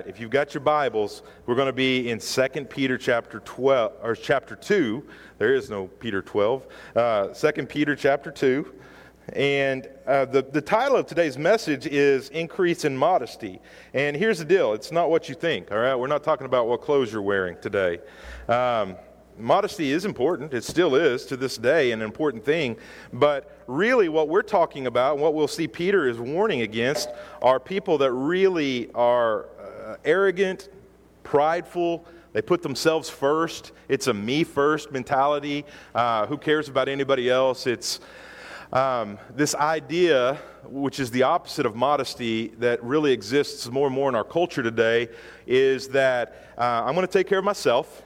that, if you've got your Bibles, we're going to be in 2 Peter chapter 12 or chapter 2. There is no Peter 12. Uh, 2 Peter chapter 2. And uh, the, the title of today's message is Increase in Modesty. And here's the deal it's not what you think, all right? We're not talking about what clothes you're wearing today. Um, modesty is important. It still is to this day an important thing. But really, what we're talking about, what we'll see Peter is warning against, are people that really are uh, arrogant, prideful. They put themselves first. It's a me first mentality. Uh, who cares about anybody else? It's um, this idea, which is the opposite of modesty, that really exists more and more in our culture today, is that uh, I'm going to take care of myself.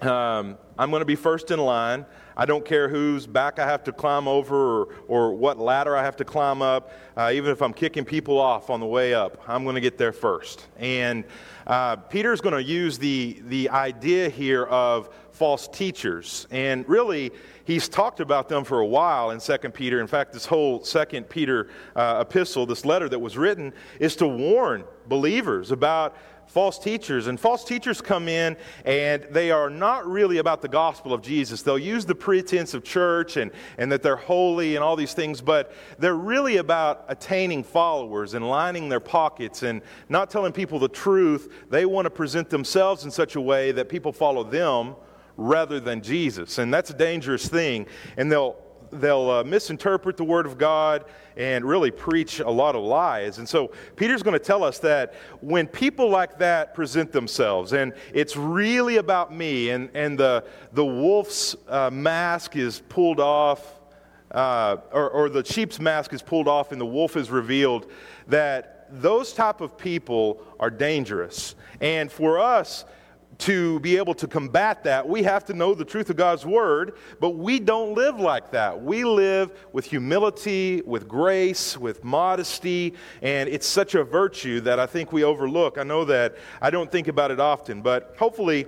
Um, I'm going to be first in line. I don't care whose back I have to climb over or, or what ladder I have to climb up. Uh, even if I'm kicking people off on the way up, I'm going to get there first. And uh, Peter's going to use the, the idea here of false teachers. And really, he's talked about them for a while in 2 Peter. In fact, this whole 2 Peter uh, epistle, this letter that was written, is to warn believers about false teachers. And false teachers come in and they are not really about the gospel of Jesus. They'll use the pretense of church and, and that they're holy and all these things, but they're really about attaining followers and lining their pockets and not telling people the truth. They want to present themselves in such a way that people follow them rather than Jesus. And that's a dangerous thing. And they'll they'll uh, misinterpret the Word of God and really preach a lot of lies. And so Peter's going to tell us that when people like that present themselves, and it's really about me, and, and the, the wolf's uh, mask is pulled off, uh, or, or the sheep's mask is pulled off, and the wolf is revealed, that those type of people are dangerous. And for us, to be able to combat that, we have to know the truth of God's word, but we don't live like that. We live with humility, with grace, with modesty, and it's such a virtue that I think we overlook. I know that I don't think about it often, but hopefully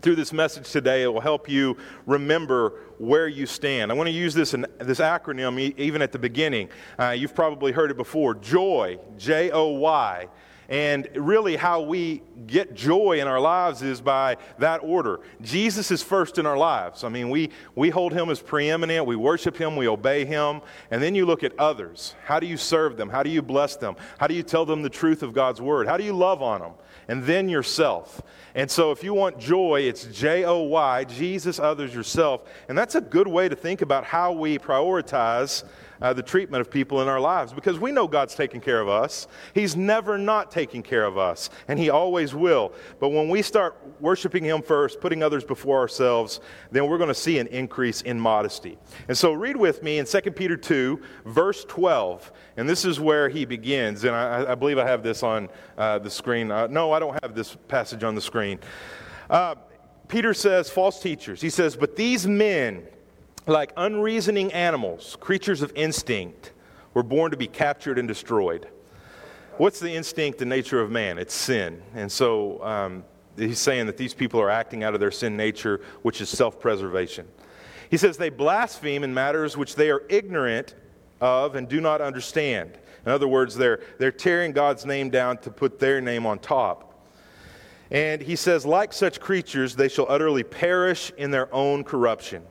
through this message today, it will help you remember where you stand. I want to use this, this acronym even at the beginning. Uh, you've probably heard it before JOY, J O Y. And really, how we get joy in our lives is by that order. Jesus is first in our lives. I mean, we, we hold him as preeminent, we worship him, we obey him. And then you look at others. How do you serve them? How do you bless them? How do you tell them the truth of God's word? How do you love on them? And then yourself. And so, if you want joy, it's J O Y, Jesus, others, yourself. And that's a good way to think about how we prioritize uh, the treatment of people in our lives because we know God's taking care of us. He's never not taking care of us, and He always will. But when we start worshiping Him first, putting others before ourselves, then we're going to see an increase in modesty. And so read with me in 2 Peter 2, verse 12. And this is where he begins. And I, I believe I have this on uh, the screen. Uh, no, I don't have this passage on the screen. Uh, Peter says, false teachers. He says, But these men, like unreasoning animals, creatures of instinct, were born to be captured and destroyed. What's the instinct, the nature of man? It's sin. And so um, he's saying that these people are acting out of their sin nature, which is self preservation. He says they blaspheme in matters which they are ignorant of and do not understand. In other words, they're, they're tearing God's name down to put their name on top. And he says, like such creatures, they shall utterly perish in their own corruption.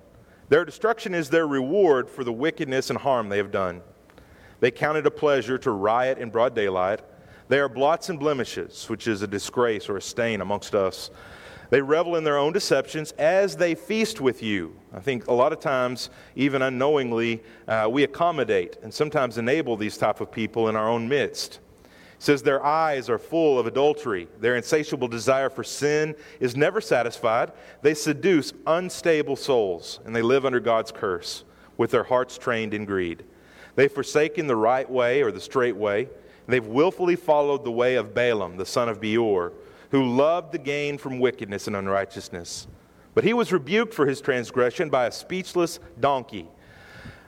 Their destruction is their reward for the wickedness and harm they have done. They count it a pleasure to riot in broad daylight. They are blots and blemishes, which is a disgrace or a stain amongst us. They revel in their own deceptions as they feast with you. I think a lot of times, even unknowingly, uh, we accommodate and sometimes enable these type of people in our own midst says their eyes are full of adultery. Their insatiable desire for sin is never satisfied. They seduce unstable souls, and they live under God's curse with their hearts trained in greed. They've forsaken the right way or the straight way. They've willfully followed the way of Balaam, the son of Beor, who loved the gain from wickedness and unrighteousness. But he was rebuked for his transgression by a speechless donkey.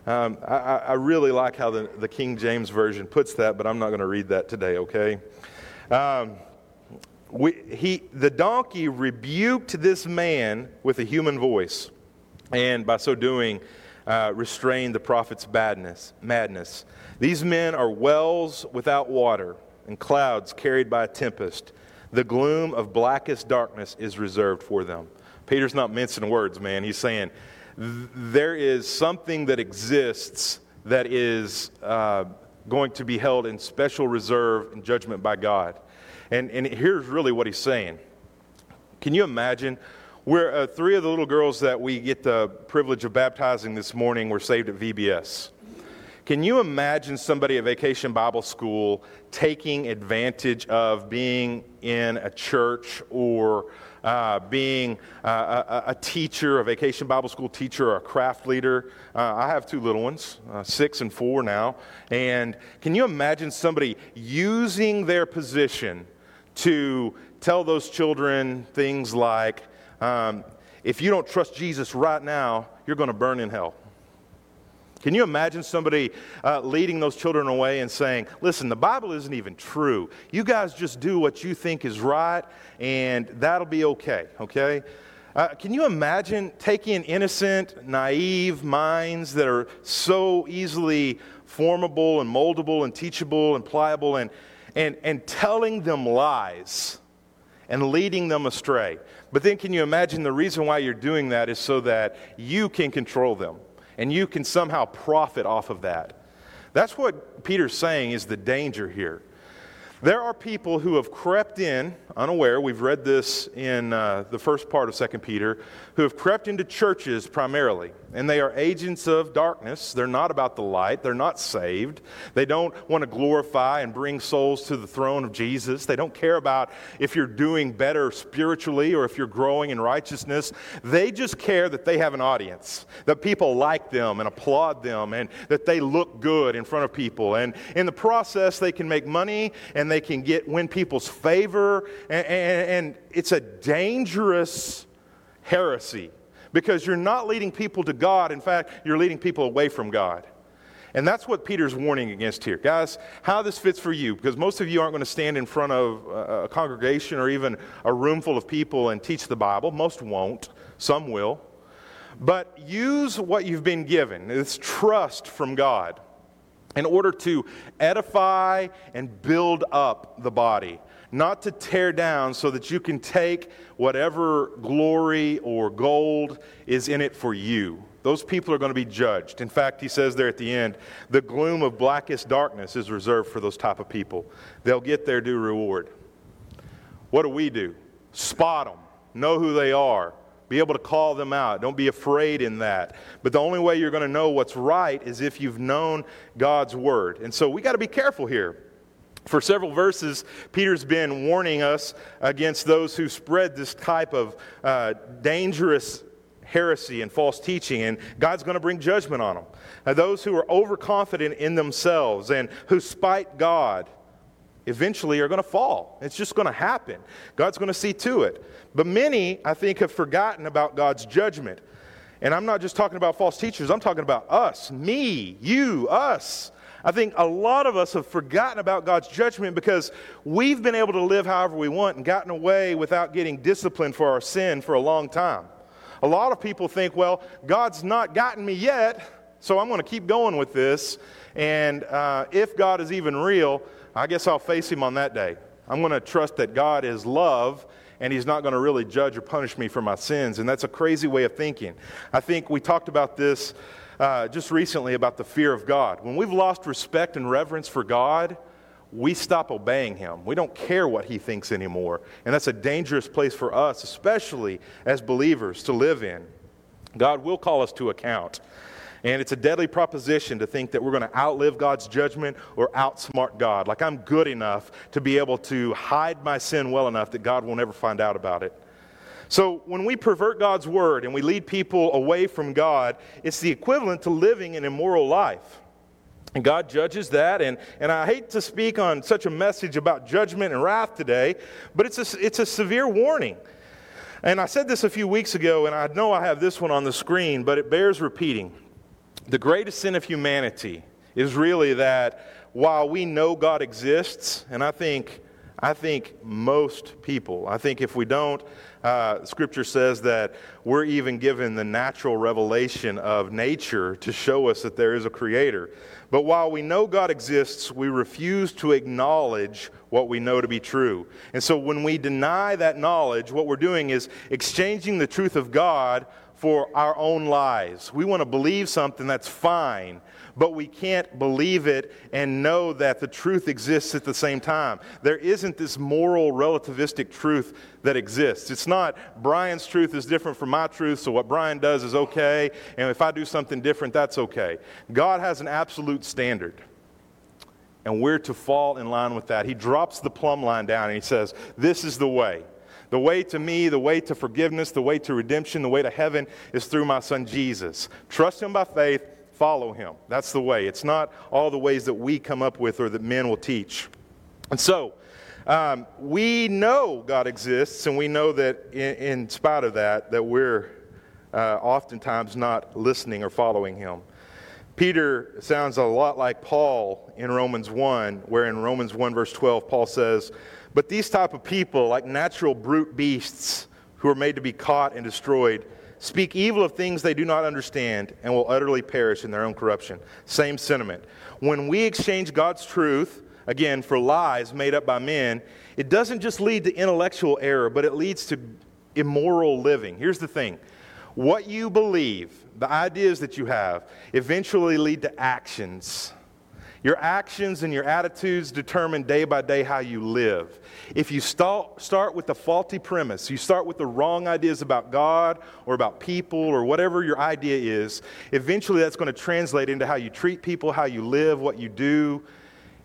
Um, I, I, really like how the, the, King James Version puts that, but I'm not going to read that today, okay? Um, we, he, the donkey rebuked this man with a human voice, and by so doing, uh, restrained the prophet's badness, madness. These men are wells without water and clouds carried by a tempest. The gloom of blackest darkness is reserved for them. Peter's not mincing words, man. He's saying there is something that exists that is uh, going to be held in special reserve and judgment by God. And, and here's really what he's saying. Can you imagine? We're, uh, three of the little girls that we get the privilege of baptizing this morning were saved at VBS. Can you imagine somebody at Vacation Bible School taking advantage of being in a church or uh, being uh, a, a, teacher, a Vacation Bible School teacher, or a craft leader? Uh, I have two little ones, uh, six and four now. And can you imagine somebody using their position to tell those children things like, um, if you don't trust Jesus right now, you're going to burn in hell? Can you imagine somebody uh, leading those children away and saying, Listen, the Bible isn't even true. You guys just do what you think is right, and that'll be okay, okay? Uh, can you imagine taking innocent, naive minds that are so easily formable and moldable and teachable and pliable and, and, and telling them lies and leading them astray? But then, can you imagine the reason why you're doing that is so that you can control them? And you can somehow profit off of that. That's what Peter's saying is the danger here. There are people who have crept in unaware. We've read this in uh, the first part of 2 Peter, who have crept into churches primarily. And they are agents of darkness. They're not about the light. They're not saved. They don't want to glorify and bring souls to the throne of Jesus. They don't care about if you're doing better spiritually or if you're growing in righteousness. They just care that they have an audience, that people like them and applaud them, and that they look good in front of people. And in the process, they can make money and they can get win people's favor and, and, and it's a dangerous heresy because you're not leading people to God. In fact, you're leading people away from God. And that's what Peter's warning against here. Guys, how this fits for you, because most of you aren't going to stand in front of a congregation or even a room full of people and teach the Bible. Most won't, some will. But use what you've been given, It's trust from God, in order to edify and build up the body not to tear down, so that you can take whatever glory or gold is in it for you. Those people are going to be judged. In fact, he says there at the end, the gloom of blackest darkness is reserved for those type of people. They'll get their due reward. What do we do? Spot them, know who they are, be able to call them out. Don't be afraid in that. But the only way you're going to know what's right is if you've known God's word. And so we got to be careful here. For several verses, Peter's been warning us against those who spread this type of uh, dangerous heresy and false teaching, and God's going to bring judgment on them. Uh, those who are overconfident in themselves and who spite God eventually are going to fall. It's just going to happen. God's going to see to it. But many, I think, have forgotten about God's judgment. And I'm not just talking about false teachers, I'm talking about us, me, you, us. I think a lot of us have forgotten about God's judgment because we've been able to live however we want and gotten away without getting disciplined for our sin for a long time. A lot of people think, well, God's not gotten me yet, so I'm going to keep going with this. And uh, if God is even real, I guess I'll face him on that day. I'm going to trust that God is love and he's not going to really judge or punish me for my sins. And that's a crazy way of thinking. I think we talked about this uh, just recently about the fear of God. When we've lost respect and reverence for God, we stop obeying Him. We don't care what He thinks anymore. And that's a dangerous place for us, especially as believers, to live in. God will call us to account. And it's a deadly proposition to think that we're going to outlive God's judgment or outsmart God. Like I'm good enough to be able to hide my sin well enough that God will never find out about it. So when we pervert God's word and we lead people away from God, it's the equivalent to living an immoral life. And God judges that. And, and I hate to speak on such a message about judgment and wrath today, but it's a, it's a severe warning. And I said this a few weeks ago, and I know I have this one on the screen, but it bears repeating. The greatest sin of humanity is really that while we know God exists, and I think I think most people, I think if we don't, uh, Scripture says that we're even given the natural revelation of nature to show us that there is a creator. But while we know God exists, we refuse to acknowledge what we know to be true. And so when we deny that knowledge, what we're doing is exchanging the truth of God for our own lives. We want to believe something that's fine, but we can't believe it and know that the truth exists at the same time. There isn't this moral relativistic truth that exists. It's not Brian's truth is different from my truth, so what Brian does is okay, and if I do something different, that's okay. God has an absolute standard. And we're to fall in line with that. He drops the plumb line down and he says, This is the way. The way to me, the way to forgiveness, the way to redemption, the way to heaven is through my son Jesus. Trust him by faith, follow him. That's the way. It's not all the ways that we come up with or that men will teach. And so, um, we know God exists, and we know that in, in spite of that, that we're uh, oftentimes not listening or following him. Peter sounds a lot like Paul in Romans 1, where in Romans 1, verse 12, Paul says, but these type of people, like natural brute beasts who are made to be caught and destroyed, speak evil of things they do not understand and will utterly perish in their own corruption. Same sentiment. When we exchange God's truth, again, for lies made up by men, it doesn't just lead to intellectual error, but it leads to immoral living. Here's the thing what you believe, the ideas that you have, eventually lead to actions your actions and your attitudes determine day by day how you live. If you start, start with the faulty premise, you start with the wrong ideas about God or about people or whatever your idea is, eventually that's going to translate into how you treat people, how you live, what you do.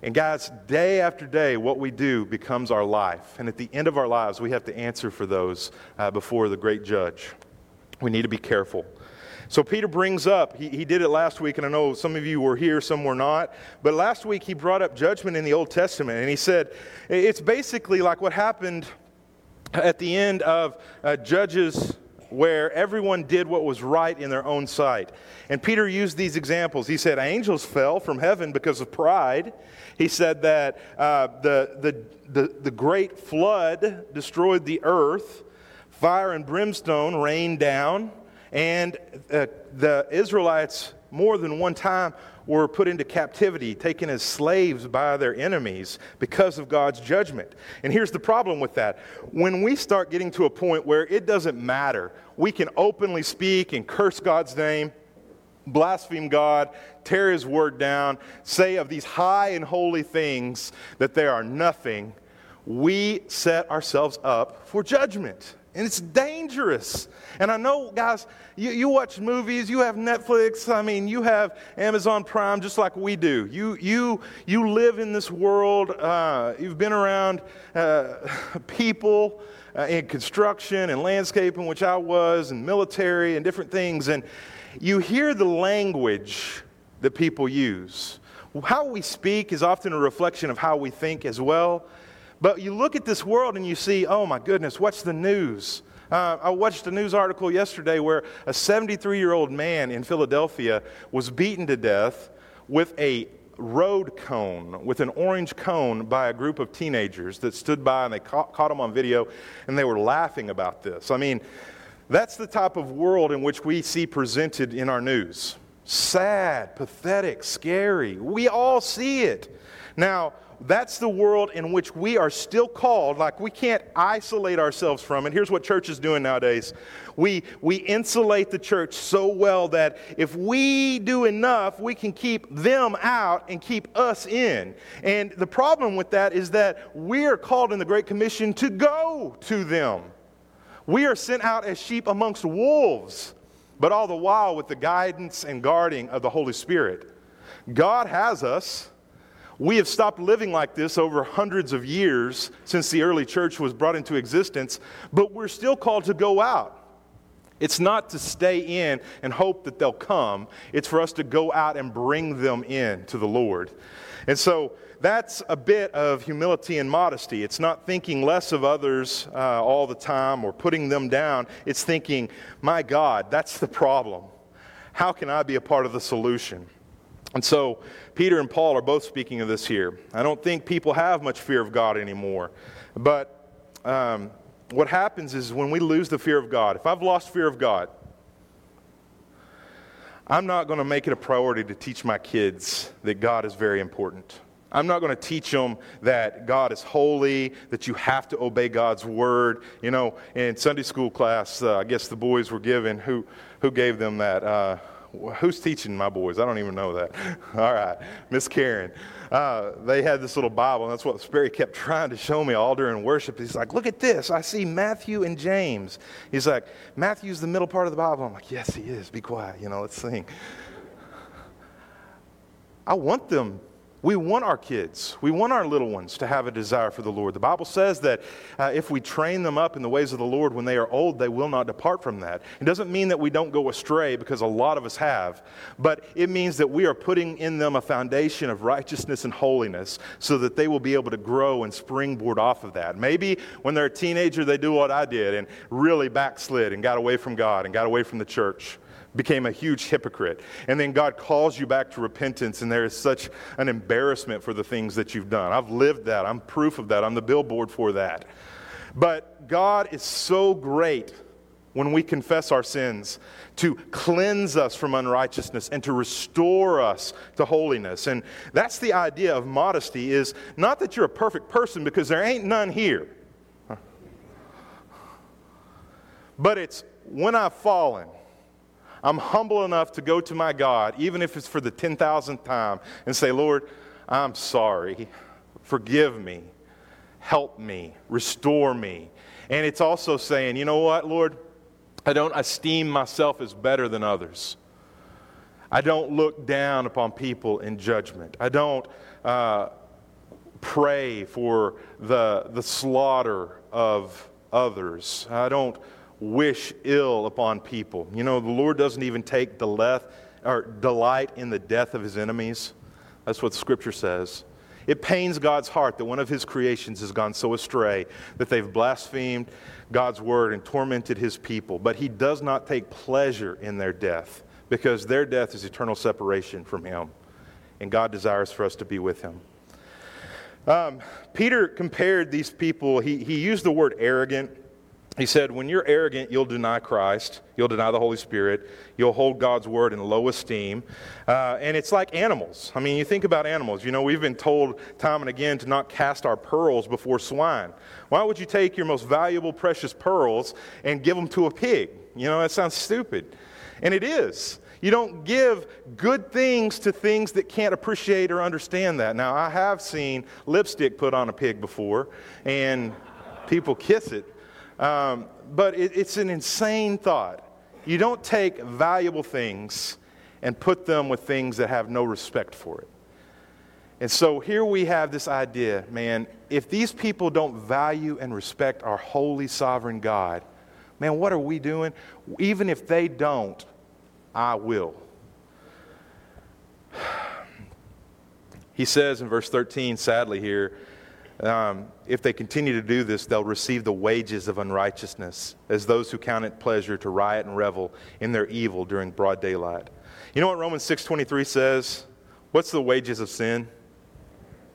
And guys, day after day, what we do becomes our life. And at the end of our lives, we have to answer for those uh, before the great judge. We need to be careful. So Peter brings up, he, he did it last week, and I know some of you were here, some were not, but last week he brought up judgment in the Old Testament, and he said it's basically like what happened at the end of uh, Judges where everyone did what was right in their own sight. And Peter used these examples. He said, Angels fell from heaven because of pride. He said that uh, the, the, the, the great flood destroyed the earth, fire and brimstone rained down. And uh, the Israelites, more than one time, were put into captivity, taken as slaves by their enemies because of God's judgment. And here's the problem with that. When we start getting to a point where it doesn't matter, we can openly speak and curse God's name, blaspheme God, tear his word down, say of these high and holy things that they are nothing, we set ourselves up for judgment. And it's dangerous. And I know, guys, you, you watch movies, you have Netflix, I mean, you have Amazon Prime just like we do. You, you, you live in this world, uh, you've been around uh, people uh, in construction and landscaping, which I was, and military and different things, and you hear the language that people use. How we speak is often a reflection of how we think as well. But you look at this world and you see, oh my goodness, what's the news? Uh, I watched a news article yesterday where a 73 year old man in Philadelphia was beaten to death with a road cone, with an orange cone, by a group of teenagers that stood by and they caught, caught him on video and they were laughing about this. I mean, that's the type of world in which we see presented in our news. Sad, pathetic, scary. We all see it. Now, that's the world in which we are still called, like we can't isolate ourselves from it. Here's what church is doing nowadays we, we insulate the church so well that if we do enough, we can keep them out and keep us in. And the problem with that is that we are called in the Great Commission to go to them. We are sent out as sheep amongst wolves, but all the while with the guidance and guarding of the Holy Spirit. God has us. We have stopped living like this over hundreds of years since the early church was brought into existence, but we're still called to go out. It's not to stay in and hope that they'll come. It's for us to go out and bring them in to the Lord. And so that's a bit of humility and modesty. It's not thinking less of others uh, all the time or putting them down. It's thinking, my God, that's the problem. How can I be a part of the solution? And so, Peter and Paul are both speaking of this here. I don't think people have much fear of God anymore. But um, what happens is when we lose the fear of God, if I've lost fear of God, I'm not going to make it a priority to teach my kids that God is very important. I'm not going to teach them that God is holy, that you have to obey God's word. You know, in Sunday school class, uh, I guess the boys were given, who, who gave them that? Uh, who's teaching my boys? I don't even know that. All right, Miss Karen. Uh, they had this little Bible, and that's what Sperry kept trying to show me all during worship. He's like, Look at this. I see Matthew and James. He's like, Matthew's the middle part of the Bible. I'm like, Yes, he is. Be quiet. You know, let's sing. I want them we want our kids, we want our little ones to have a desire for the Lord. The Bible says that uh, if we train them up in the ways of the Lord when they are old, they will not depart from that. It doesn't mean that we don't go astray because a lot of us have, but it means that we are putting in them a foundation of righteousness and holiness so that they will be able to grow and springboard off of that. Maybe when they're a teenager, they do what I did and really backslid and got away from God and got away from the church became a huge hypocrite. And then God calls you back to repentance, and there is such an embarrassment for the things that you've done. I've lived that. I'm proof of that. I'm the billboard for that. But God is so great when we confess our sins to cleanse us from unrighteousness and to restore us to holiness. And that's the idea of modesty is not that you're a perfect person because there ain't none here. But it's when I've fallen I'm humble enough to go to my God, even if it's for the 10,000th time, and say, Lord, I'm sorry. Forgive me. Help me. Restore me. And it's also saying, you know what, Lord? I don't esteem myself as better than others. I don't look down upon people in judgment. I don't uh, pray for the, the slaughter of others. I don't wish ill upon people. You know, the Lord doesn't even take or delight in the death of his enemies. That's what Scripture says. It pains God's heart that one of his creations has gone so astray that they've blasphemed God's word and tormented his people. But he does not take pleasure in their death because their death is eternal separation from him. And God desires for us to be with him. Um, Peter compared these people, he, he used the word arrogant he said, When you're arrogant, you'll deny Christ, you'll deny the Holy Spirit, you'll hold God's word in low esteem. Uh, and it's like animals. I mean, you think about animals. You know, we've been told time and again to not cast our pearls before swine. Why would you take your most valuable, precious pearls and give them to a pig? You know, that sounds stupid. And it is. You don't give good things to things that can't appreciate or understand that. Now, I have seen lipstick put on a pig before, and people kiss it. Um, but it, it's an insane thought. You don't take valuable things and put them with things that have no respect for it. And so here we have this idea, man, if these people don't value and respect our holy, sovereign God, man, what are we doing? Even if they don't, I will. He says in verse 13, sadly, here, um, if they continue to do this, they'll receive the wages of unrighteousness as those who count it pleasure to riot and revel in their evil during broad daylight. You know what Romans 6:23 says? What's the wages of sin?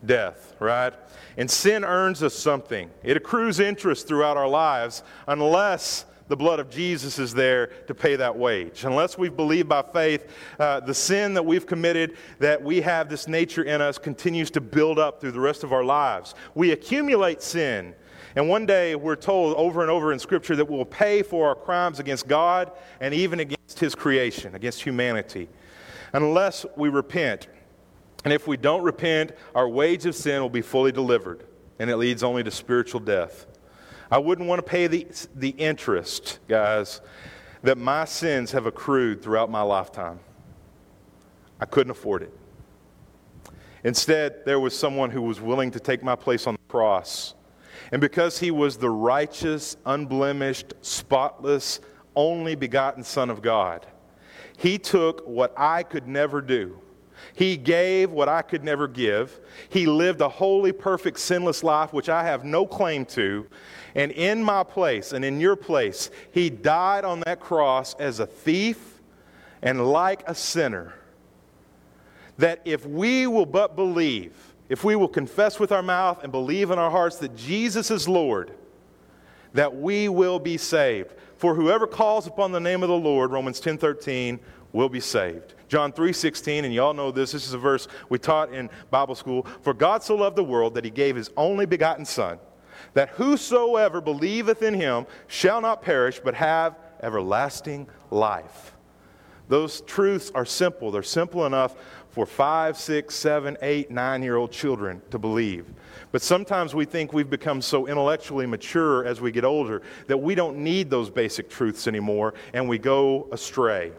Death, right? And sin earns us something. It accrues interest throughout our lives unless the blood of Jesus is there to pay that wage. Unless we've believed by faith, uh, the sin that we've committed, that we have this nature in us, continues to build up through the rest of our lives. We accumulate sin. And one day we're told over and over in Scripture that we'll pay for our crimes against God and even against His creation, against humanity, unless we repent. And if we don't repent, our wage of sin will be fully delivered, and it leads only to spiritual death. I wouldn't want to pay the, the interest, guys, that my sins have accrued throughout my lifetime. I couldn't afford it. Instead, there was someone who was willing to take my place on the cross. And because he was the righteous, unblemished, spotless, only begotten Son of God, he took what I could never do he gave what I could never give. He lived a holy, perfect, sinless life, which I have no claim to. And in my place and in your place, He died on that cross as a thief and like a sinner. that if we will but believe, if we will confess with our mouth and believe in our hearts that Jesus is Lord, that we will be saved. For whoever calls upon the name of the Lord, Romans 10 13, will be saved. John 3:16, and you all know this, this is a verse we taught in Bible school. For God so loved the world that he gave his only begotten Son, that whosoever believeth in him shall not perish, but have everlasting life. Those truths are simple. They're simple enough for five, six, seven, eight, nine year old children to believe. But sometimes we think we've become so intellectually mature as we get older that we don't need those basic truths anymore and we go astray.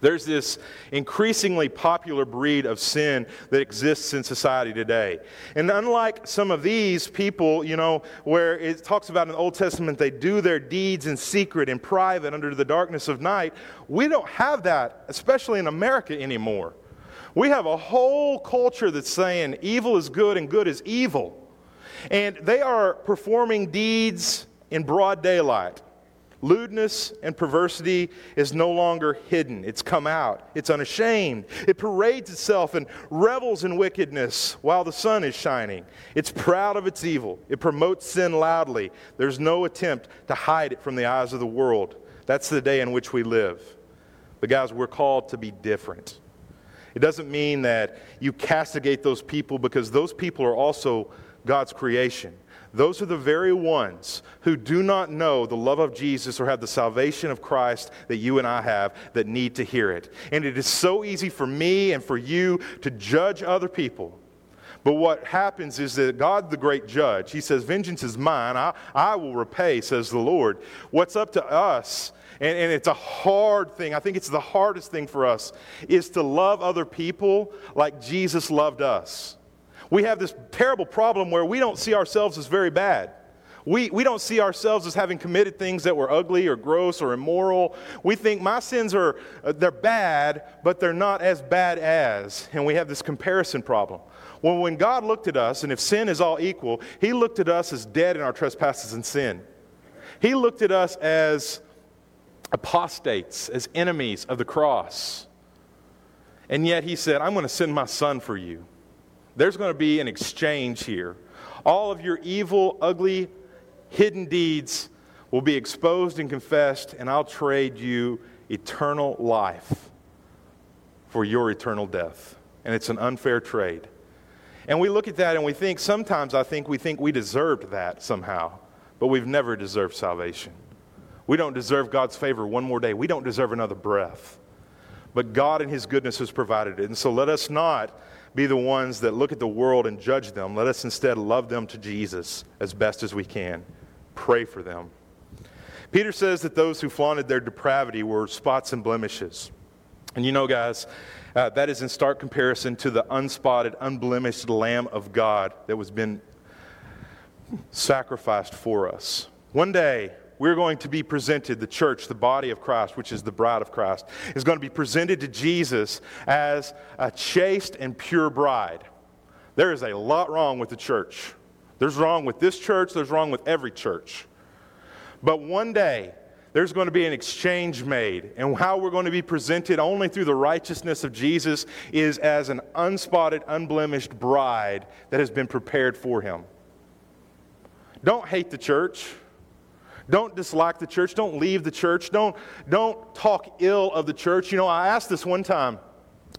There's this increasingly popular breed of sin that exists in society today. And unlike some of these people, you know, where it talks about in the Old Testament they do their deeds in secret, in private, under the darkness of night, we don't have that, especially in America anymore. We have a whole culture that's saying evil is good and good is evil. And they are performing deeds in broad daylight. Lewdness and perversity is no longer hidden. It's come out. It's unashamed. It parades itself and revels in wickedness while the sun is shining. It's proud of its evil. It promotes sin loudly. There's no attempt to hide it from the eyes of the world. That's the day in which we live. But, guys, we're called to be different. It doesn't mean that you castigate those people because those people are also God's creation. Those are the very ones who do not know the love of Jesus or have the salvation of Christ that you and I have that need to hear it. And it is so easy for me and for you to judge other people. But what happens is that God, the great judge, he says, Vengeance is mine. I, I will repay, says the Lord. What's up to us and, and it's a hard thing. I think it's the hardest thing for us is to love other people like Jesus loved us. We have this terrible problem where we don't see ourselves as very bad. We, we don't see ourselves as having committed things that were ugly or gross or immoral. We think my sins are, uh, they're bad, but they're not as bad as. And we have this comparison problem. Well, when God looked at us, and if sin is all equal, He looked at us as dead in our trespasses and sin. He looked at us as apostates, as enemies of the cross. And yet he said, I'm going to send my son for you. There's going to be an exchange here. All of your evil, ugly, hidden deeds will be exposed and confessed, and I'll trade you eternal life for your eternal death. And it's an unfair trade. And we look at that and we think, sometimes I think we think we deserved that somehow, but we've never deserved salvation. We don't deserve God's favor one more day. We don't deserve another breath. But God in His goodness has provided it. And so let us not be the ones that look at the world and judge them. Let us instead love them to Jesus as best as we can. Pray for them. Peter says that those who flaunted their depravity were spots and blemishes. And you know, guys, uh, that is in stark comparison to the unspotted, unblemished Lamb of God that was been sacrificed for us. One day, we're going to be presented, the church, the body of Christ, which is the bride of Christ, is going to be presented to Jesus as a chaste and pure bride. There is a lot wrong with the church. There's wrong with this church, there's wrong with every church. But one day, there's going to be an exchange made, and how we're going to be presented only through the righteousness of Jesus is as an unspotted, unblemished bride that has been prepared for him. Don't hate the church. Don't dislike the church. Don't leave the church. Don't, don't talk ill of the church. You know, I asked this one time.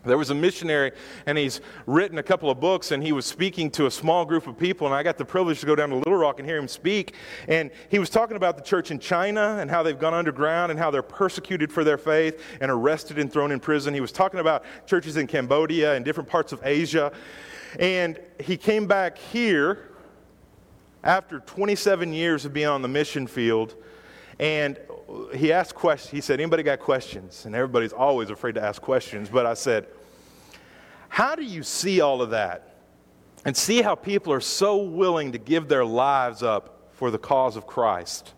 There was a missionary, and he's written a couple of books, and he was speaking to a small group of people. And I got the privilege to go down to Little Rock and hear him speak. And he was talking about the church in China and how they've gone underground and how they're persecuted for their faith and arrested and thrown in prison. He was talking about churches in Cambodia and different parts of Asia. And he came back here after 27 years of being on the mission field, and he asked questions. He said, Anybody got questions? And everybody's always afraid to ask questions. But I said, How do you see all of that? And see how people are so willing to give their lives up for the cause of Christ.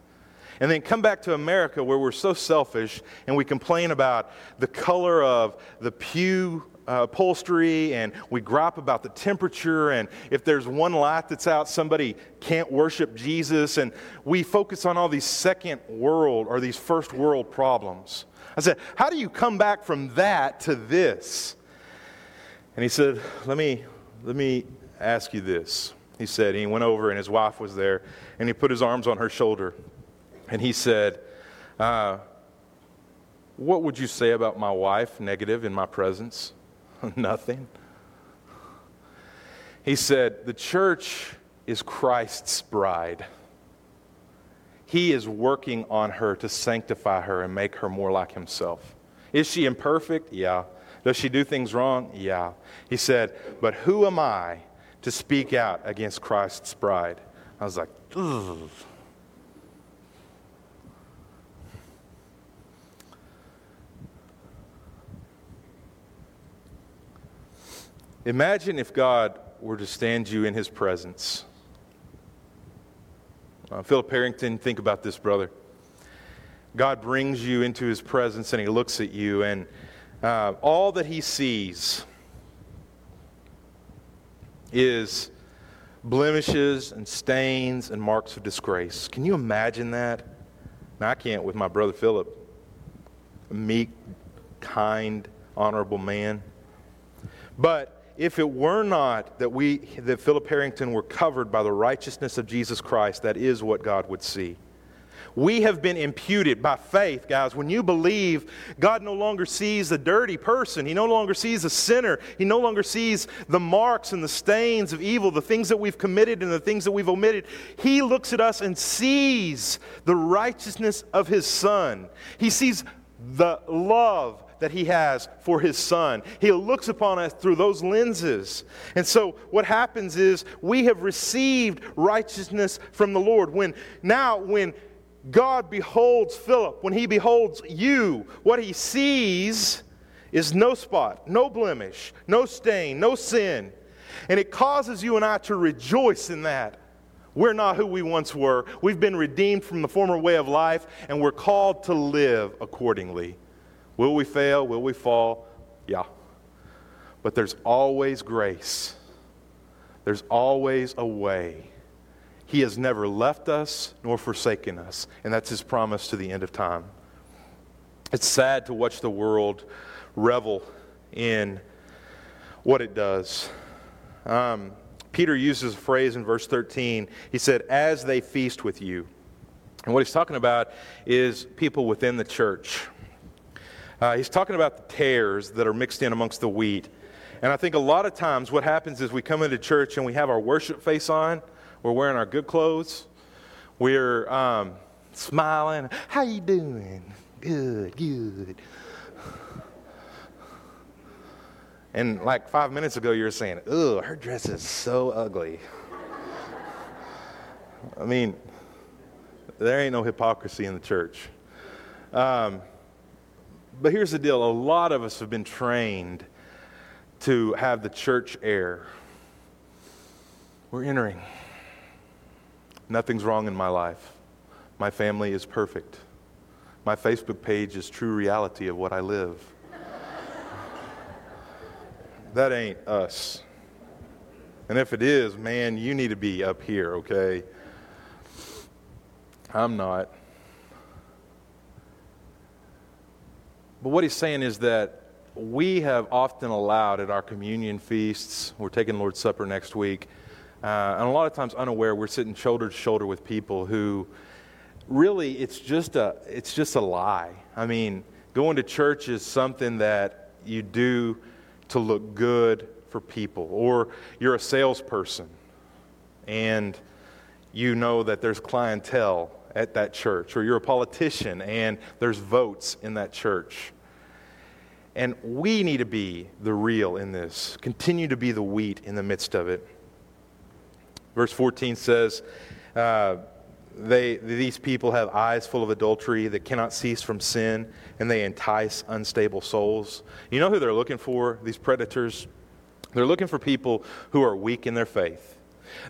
And then come back to America where we're so selfish and we complain about the color of the pew uh, upholstery and we gripe about the temperature and if there's one light that's out somebody can't worship jesus and we focus on all these second world or these first world problems i said how do you come back from that to this And he said, Let me, let me ask you this. He said, he went over, and his wife was there, and he put his arms on her shoulder, and he said, uh, What would you say about my wife, negative, in my presence? Nothing. He said, The church is Christ's bride. He is working on her to sanctify her and make her more like himself. Is she imperfect? Yeah. Does she do things wrong? Yeah. He said, But who am I to speak out against Christ's bride? I was like, Ugh. Imagine if God were to stand you in his presence. Uh, Philip Harrington, think about this, brother. God brings you into his presence and he looks at you, and uh, all that he sees is blemishes and stains and marks of disgrace. Can you imagine that? Now, I can't with my brother Philip, a meek, kind, honorable man. But if it were not that we that Philip Harrington were covered by the righteousness of Jesus Christ, that is what God would see. We have been imputed by faith, guys. When you believe, God no longer sees the dirty person. He no longer sees a sinner. He no longer sees the marks and the stains of evil, the things that we've committed and the things that we've omitted. He looks at us and sees the righteousness of His Son. He sees the love that he has for his son. He looks upon us through those lenses. And so what happens is we have received righteousness from the Lord. When now when God beholds Philip, when he beholds you, what he sees is no spot, no blemish, no stain, no sin. And it causes you and I to rejoice in that. We're not who we once were. We've been redeemed from the former way of life, and we're called to live accordingly. Will we fail? Will we fall? Yeah. But there's always grace, there's always a way. He has never left us nor forsaken us, and that's his promise to the end of time. It's sad to watch the world revel in what it does. Um, Peter uses a phrase in verse 13. He said, As they feast with you. And what he's talking about is people within the church. Uh, he's talking about the tares that are mixed in amongst the wheat. And I think a lot of times what happens is we come into church and we have our worship face on. We're wearing our good clothes. We're um, smiling. How you doing? Good, good. And like five minutes ago, you were saying, "Ugh, her dress is so ugly." I mean, there ain't no hypocrisy in the church. Um, but here's the deal a lot of us have been trained to have the church air. We're entering. Nothing's wrong in my life. My family is perfect. My Facebook page is true reality of what I live. that ain't us. And if it is, man, you need to be up here, okay? I'm not. But what he's saying is that we have often allowed at our communion feasts, we're taking Lord's Supper next week, uh, and a lot of times unaware, we're sitting shoulder to shoulder with people who really it's just a, it's just a lie. I mean, going to church is something that you do to look good for people, or you're a salesperson and you know that there's clientele at that church, or you're a politician and there's votes in that church. And we need to be the real in this, continue to be the wheat in the midst of it. Verse 14 says, uh, they, these people have eyes full of adultery that cannot cease from sin, and they entice unstable souls. You know who they're looking for, these predators? They're looking for people who are weak in their faith.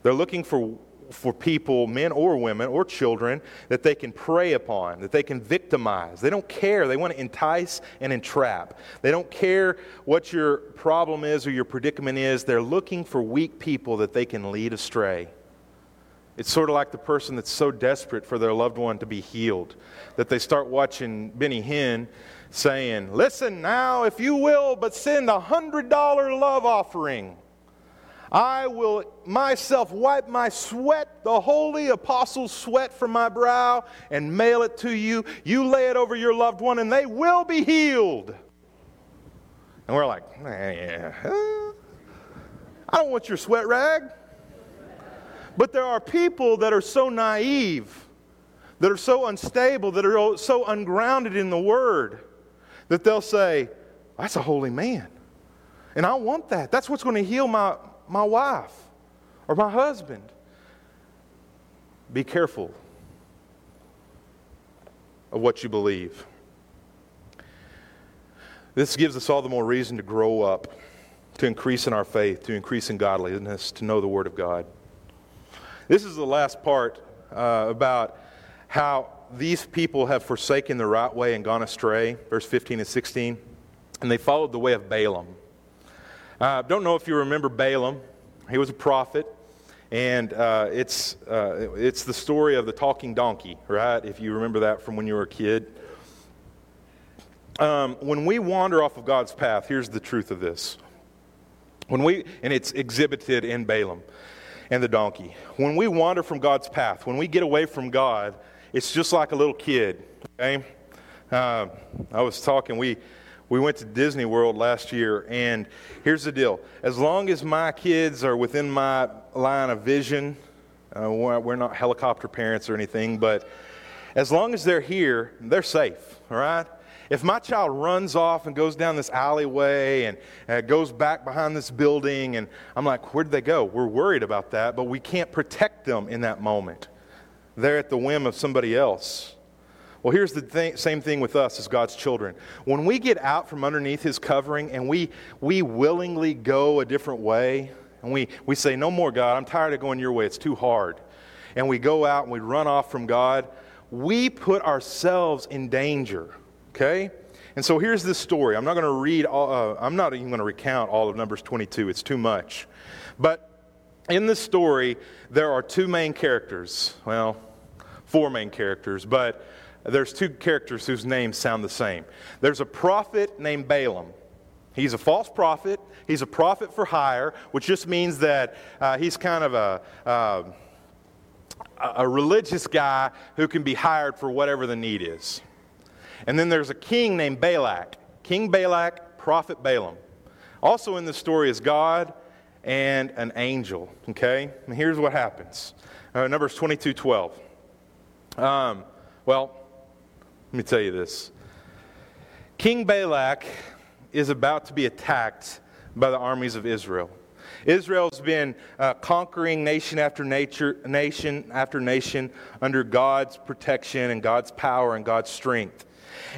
They're looking for for people, men or women or children, that they can prey upon, that they can victimize. They don't care. They want to entice and entrap. They don't care what your problem is or your predicament is. They're looking for weak people that they can lead astray. It's sort of like the person that's so desperate for their loved one to be healed that they start watching Benny Hinn saying, Listen now, if you will, but send a $100 love offering. I will myself wipe my sweat, the holy apostles' sweat from my brow, and mail it to you. You lay it over your loved one, and they will be healed. And we're like, I don't want your sweat rag. But there are people that are so naive, that are so unstable, that are so ungrounded in the Word, that they'll say, That's a holy man. And I want that. That's what's going to heal my, my wife or my husband. Be careful of what you believe. This gives us all the more reason to grow up, to increase in our faith, to increase in godliness, to know the Word of God. This is the last part uh, about how these people have forsaken the right way and gone astray, verse 15 and 16, and they followed the way of Balaam. Uh, don't know if you remember Balaam. He was a prophet, and uh, it's, uh, it's the story of the talking donkey, right? If you remember that from when you were a kid. Um, when we wander off of God's path, here's the truth of this. When we, and it's exhibited in Balaam and the donkey. When we wander from God's path, when we get away from God, it's just like a little kid, okay? Uh, I was talking, we, we went to Disney World last year, and here's the deal. As long as my kids are within my line of vision, uh, we're not helicopter parents or anything, but as long as they're here, they're safe, all right? If my child runs off and goes down this alleyway and uh, goes back behind this building, and I'm like, where did they go? We're worried about that, but we can't protect them in that moment. They're at the whim of somebody else. Well, here's the thing, same thing with us as God's children. When we get out from underneath His covering and we, we willingly go a different way, and we, we say, No more, God, I'm tired of going your way, it's too hard. And we go out and we run off from God, we put ourselves in danger, okay? And so here's this story. I'm not going to read, all, uh, I'm not even going to recount all of Numbers 22, it's too much. But in this story, there are two main characters. Well, four main characters, but there's two characters whose names sound the same. There's a prophet named Balaam. He's a false prophet. He's a prophet for hire, which just means that uh, he's kind of a, uh, a religious guy who can be hired for whatever the need is. And then there's a king named Balak. King Balak, prophet Balaam. Also in the story is God and an angel. Okay? And here's what happens uh, Numbers 22 12. Um, well, let me tell you this. King Balak is about to be attacked by the armies of Israel. Israel's been uh, conquering nation after nature, nation after nation under God's protection and God's power and God's strength.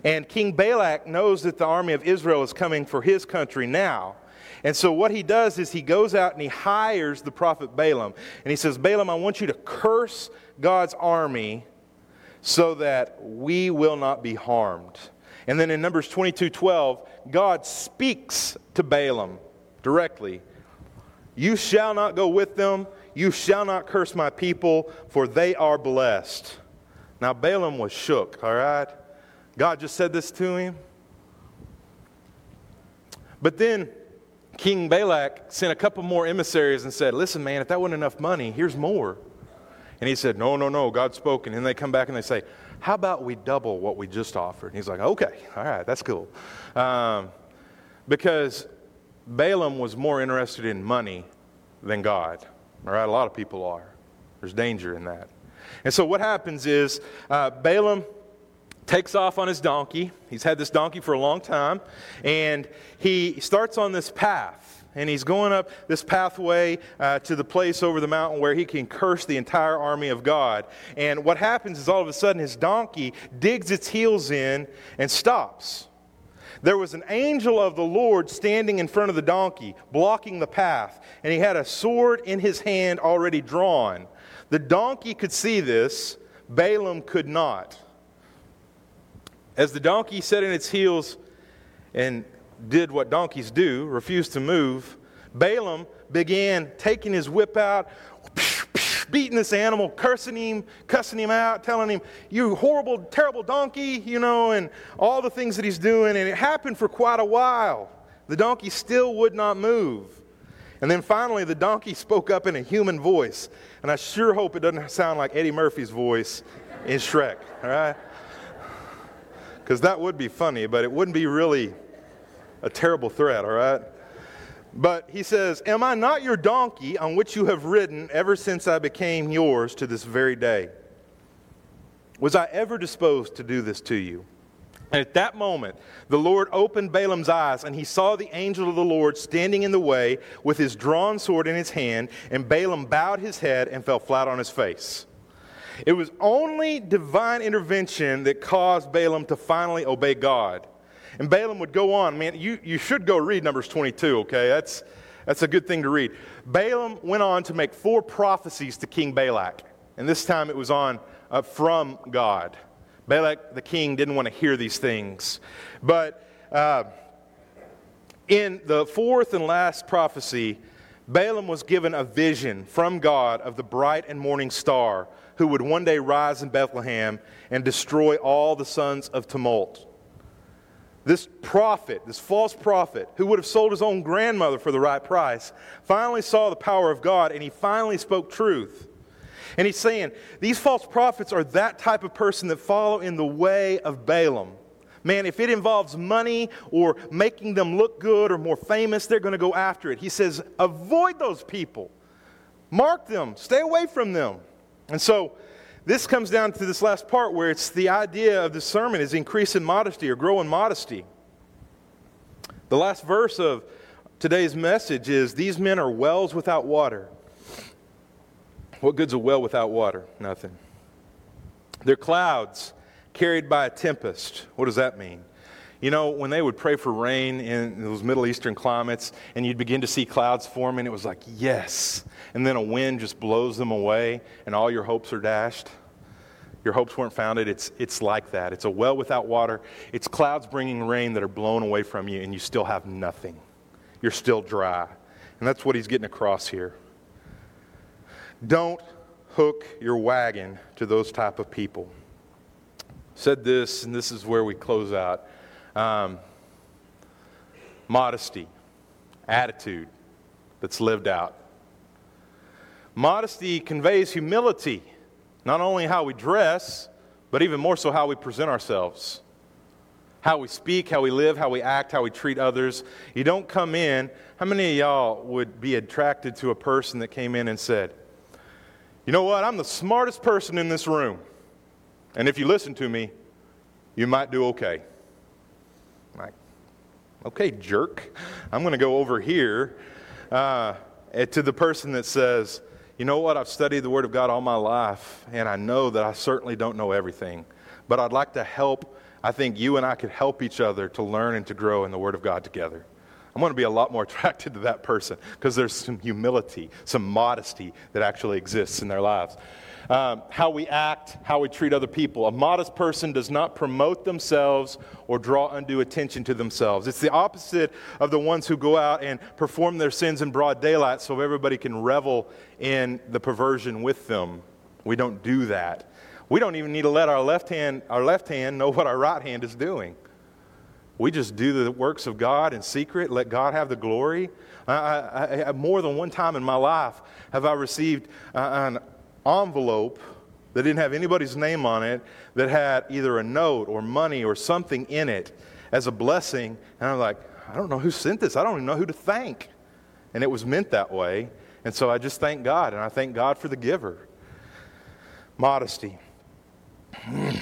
And King Balak knows that the army of Israel is coming for his country now. And so what he does is he goes out and he hires the prophet Balaam. And he says, Balaam, I want you to curse God's army so that we will not be harmed. And then in Numbers 22 12, God speaks to Balaam directly You shall not go with them, you shall not curse my people, for they are blessed. Now, Balaam was shook, all right? God just said this to him. But then King Balak sent a couple more emissaries and said, Listen, man, if that wasn't enough money, here's more. And he said, No, no, no, God spoke. And then they come back and they say, How about we double what we just offered? And he's like, Okay, all right, that's cool. Um, because Balaam was more interested in money than God. All right, a lot of people are. There's danger in that. And so what happens is uh, Balaam takes off on his donkey. He's had this donkey for a long time. And he starts on this path and he's going up this pathway uh, to the place over the mountain where he can curse the entire army of God. And what happens is all of a sudden his donkey digs its heels in and stops. There was an angel of the Lord standing in front of the donkey, blocking the path, and he had a sword in his hand already drawn. The donkey could see this, Balaam could not. As the donkey set in its heels and did what donkeys do, refused to move, Balaam began taking his whip out, beating this animal, cursing him, cussing him out, telling him, You horrible, terrible donkey, you know, and all the things that he's doing. And it happened for quite a while. The donkey still would not move. And then finally, the donkey spoke up in a human voice. And I sure hope it doesn't sound like Eddie Murphy's voice in Shrek, all right? Because that would be funny, but it wouldn't be really a terrible threat, all right? But he says, Am I not your donkey on which you have ridden ever since I became yours to this very day? Was I ever disposed to do this to you? And at that moment, the Lord opened Balaam's eyes, and he saw the angel of the Lord standing in the way with his drawn sword in his hand, and Balaam bowed his head and fell flat on his face. It was only divine intervention that caused Balaam to finally obey God. And Balaam would go on. Man, you, you should go read Numbers 22, okay? That's, that's a good thing to read. Balaam went on to make four prophecies to King Balak. And this time it was on uh, from God. Balak, the king, didn't want to hear these things. But uh, in the fourth and last prophecy, Balaam was given a vision from God of the bright and morning star who would one day rise in Bethlehem and destroy all the sons of tumult. This prophet, this false prophet, who would have sold his own grandmother for the right price, finally saw the power of God and he finally spoke truth. And he's saying, these false prophets are that type of person that follow in the way of Balaam. Man, if it involves money or making them look good or more famous, they're going to go after it. He says, avoid those people, mark them, stay away from them. And so, this comes down to this last part where it's the idea of the sermon is increase in modesty or grow in modesty. The last verse of today's message is These men are wells without water. What good's a well without water? Nothing. They're clouds carried by a tempest. What does that mean? You know, when they would pray for rain in those Middle Eastern climates and you'd begin to see clouds forming, it was like, yes. And then a wind just blows them away and all your hopes are dashed. Your hopes weren't founded. It's, it's like that. It's a well without water. It's clouds bringing rain that are blown away from you and you still have nothing. You're still dry. And that's what he's getting across here. Don't hook your wagon to those type of people. Said this, and this is where we close out. Um, modesty, attitude that's lived out. Modesty conveys humility, not only how we dress, but even more so how we present ourselves. How we speak, how we live, how we act, how we treat others. You don't come in. How many of y'all would be attracted to a person that came in and said, You know what? I'm the smartest person in this room. And if you listen to me, you might do okay. Like, okay, jerk. I'm going to go over here uh, to the person that says, you know what? I've studied the Word of God all my life, and I know that I certainly don't know everything. But I'd like to help. I think you and I could help each other to learn and to grow in the Word of God together. I'm going to be a lot more attracted to that person because there's some humility, some modesty that actually exists in their lives um, how we act, how we treat other people. A modest person does not promote themselves or draw undue attention to themselves. It's the opposite of the ones who go out and perform their sins in broad daylight so everybody can revel in the perversion with them. We don't do that. We don't even need to let our left hand, our left hand know what our right hand is doing. We just do the works of God in secret, let God have the glory. I, I, I, more than one time in my life have I received uh, an envelope that didn't have anybody's name on it that had either a note or money or something in it as a blessing. And I'm like, I don't know who sent this. I don't even know who to thank. And it was meant that way. And so I just thank God, and I thank God for the giver. Modesty.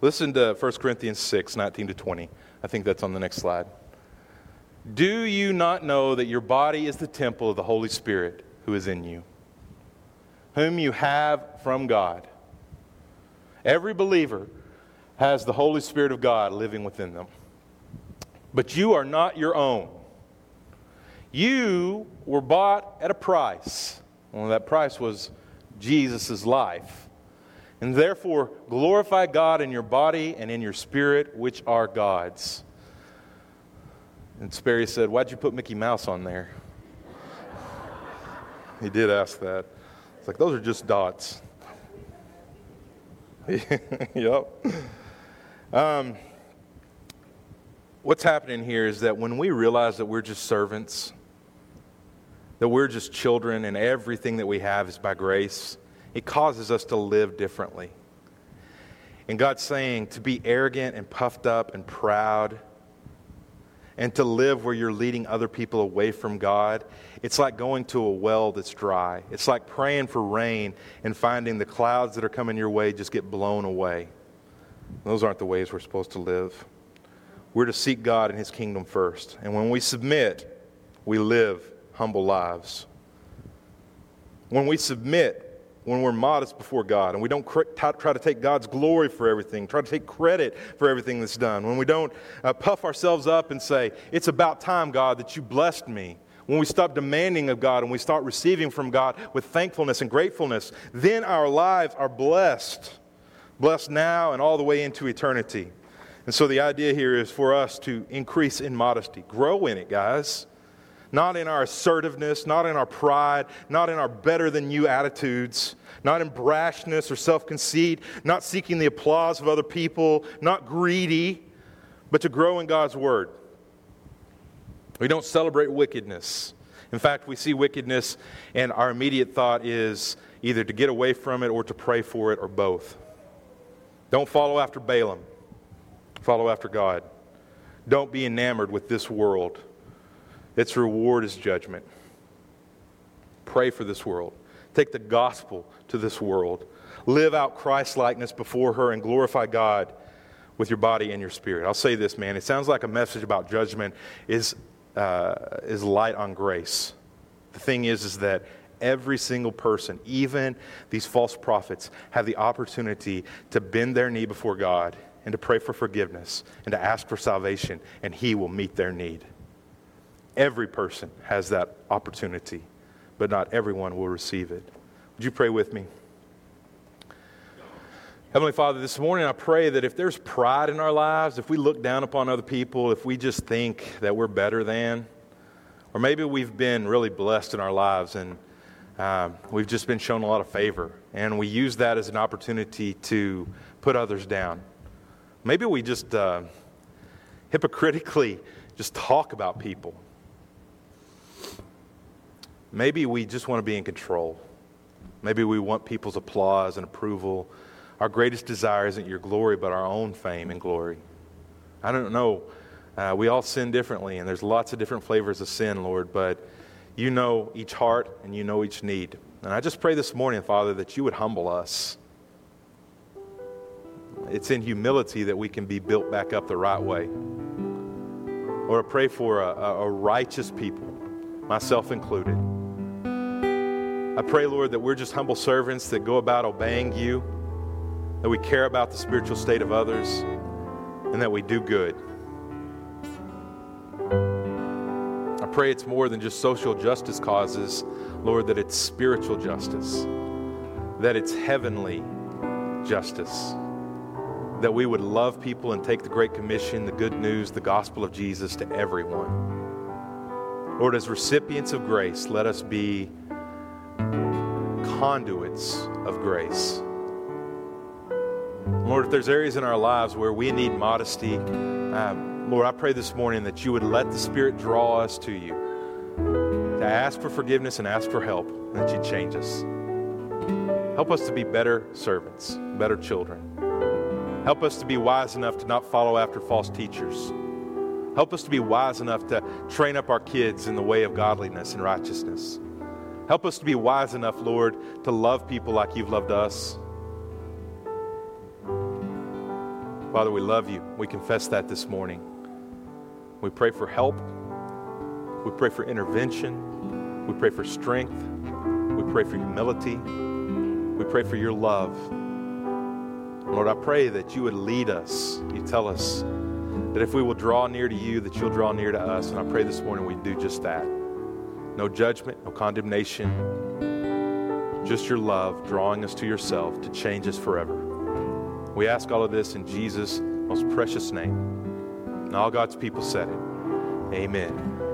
Listen to 1 Corinthians 6 19 to 20. I think that's on the next slide. Do you not know that your body is the temple of the Holy Spirit who is in you? Whom you have from God. Every believer has the Holy Spirit of God living within them. But you are not your own. You were bought at a price. Well, that price was Jesus' life. And therefore, glorify God in your body and in your spirit, which are God's. And Sperry said, Why'd you put Mickey Mouse on there? he did ask that. It's like those are just dots. yep. Um, what's happening here is that when we realize that we're just servants, that we're just children and everything that we have is by grace, it causes us to live differently. And God's saying to be arrogant and puffed up and proud and to live where you're leading other people away from God, it's like going to a well that's dry. It's like praying for rain and finding the clouds that are coming your way just get blown away. Those aren't the ways we're supposed to live. We're to seek God and His kingdom first. And when we submit, we live humble lives. When we submit, when we're modest before God and we don't try to take God's glory for everything, try to take credit for everything that's done, when we don't uh, puff ourselves up and say, It's about time, God, that you blessed me, when we stop demanding of God and we start receiving from God with thankfulness and gratefulness, then our lives are blessed, blessed now and all the way into eternity. And so the idea here is for us to increase in modesty, grow in it, guys not in our assertiveness, not in our pride, not in our better than you attitudes, not in brashness or self conceit, not seeking the applause of other people, not greedy, but to grow in God's word. We don't celebrate wickedness. In fact, we see wickedness, and our immediate thought is either to get away from it or to pray for it or both. Don't follow after Balaam, follow after God. Don't be enamored with this world. Its reward is judgment. Pray for this world. Take the gospel to this world. Live out Christ likeness before her and glorify God with your body and your spirit. I'll say this, man. It sounds like a message about judgment is, uh, is light on grace. The thing is, is that every single person, even these false prophets, have the opportunity to bend their knee before God and to pray for forgiveness and to ask for salvation, and He will meet their need. Every person has that opportunity, but not everyone will receive it. Would you pray with me? Heavenly Father, this morning I pray that if there's pride in our lives, if we look down upon other people, if we just think that we're better than, or maybe we've been really blessed in our lives and um, we've just been shown a lot of favor, and we use that as an opportunity to put others down. Maybe we just uh, hypocritically just talk about people Maybe we just want to be in control. Maybe we want people's applause and approval. Our greatest desire isn't your glory, but our own fame and glory. I don't know. Uh, we all sin differently, and there's lots of different flavors of sin, Lord, but you know each heart and you know each need. And I just pray this morning, Father, that you would humble us. It's in humility that we can be built back up the right way. Or I pray for a, a righteous people, myself included I pray, Lord, that we're just humble servants that go about obeying you, that we care about the spiritual state of others, and that we do good. I pray it's more than just social justice causes, Lord, that it's spiritual justice, that it's heavenly justice, that we would love people and take the Great Commission, the good news, the gospel of Jesus to everyone. Lord, as recipients of grace, let us be conduits of grace. Lord, if there's areas in our lives where we need modesty, um, Lord, I pray this morning that you would let the Spirit draw us to you, to ask for forgiveness and ask for help, and that you'd change us. Help us to be better servants, better children. Help us to be wise enough to not follow after false teachers. Help us to be wise enough to train up our kids in the way of godliness and righteousness. Help us to be wise enough, Lord, to love people like you've loved us. Father, we love you. We confess that this morning. We pray for help. We pray for intervention. We pray for strength. We pray for humility. We pray for your love. Lord, I pray that you would lead us. You tell us that if we will draw near to you, that you'll draw near to us. And I pray this morning we do just that no judgment, no condemnation, just your love drawing us to yourself to change us forever. We ask all of this in Jesus' most precious name. And all God's people said it. Amen.